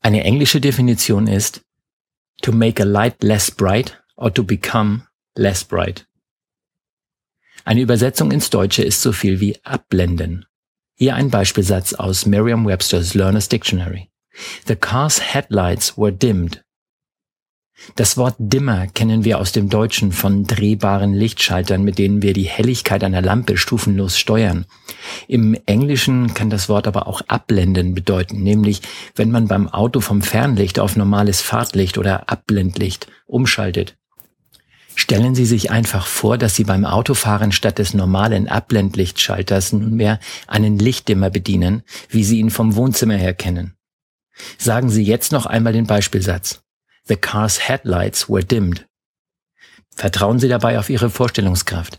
Eine englische Definition ist to make a light less bright or to become less bright. Eine Übersetzung ins Deutsche ist so viel wie abblenden. Hier ein Beispielsatz aus Merriam-Webster's Learner's Dictionary. The car's headlights were dimmed das Wort Dimmer kennen wir aus dem Deutschen von drehbaren Lichtschaltern, mit denen wir die Helligkeit einer Lampe stufenlos steuern. Im Englischen kann das Wort aber auch abblenden bedeuten, nämlich wenn man beim Auto vom Fernlicht auf normales Fahrtlicht oder Abblendlicht umschaltet. Stellen Sie sich einfach vor, dass Sie beim Autofahren statt des normalen Abblendlichtschalters nunmehr einen Lichtdimmer bedienen, wie Sie ihn vom Wohnzimmer her kennen. Sagen Sie jetzt noch einmal den Beispielsatz. The car's headlights were dimmed. Vertrauen Sie dabei auf Ihre Vorstellungskraft.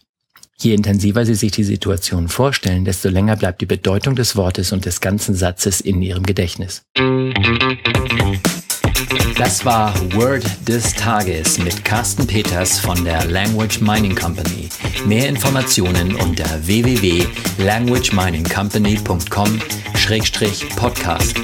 Je intensiver Sie sich die Situation vorstellen, desto länger bleibt die Bedeutung des Wortes und des ganzen Satzes in Ihrem Gedächtnis. Das war Word des Tages mit Carsten Peters von der Language Mining Company. Mehr Informationen unter www.languageminingcompany.com-podcast.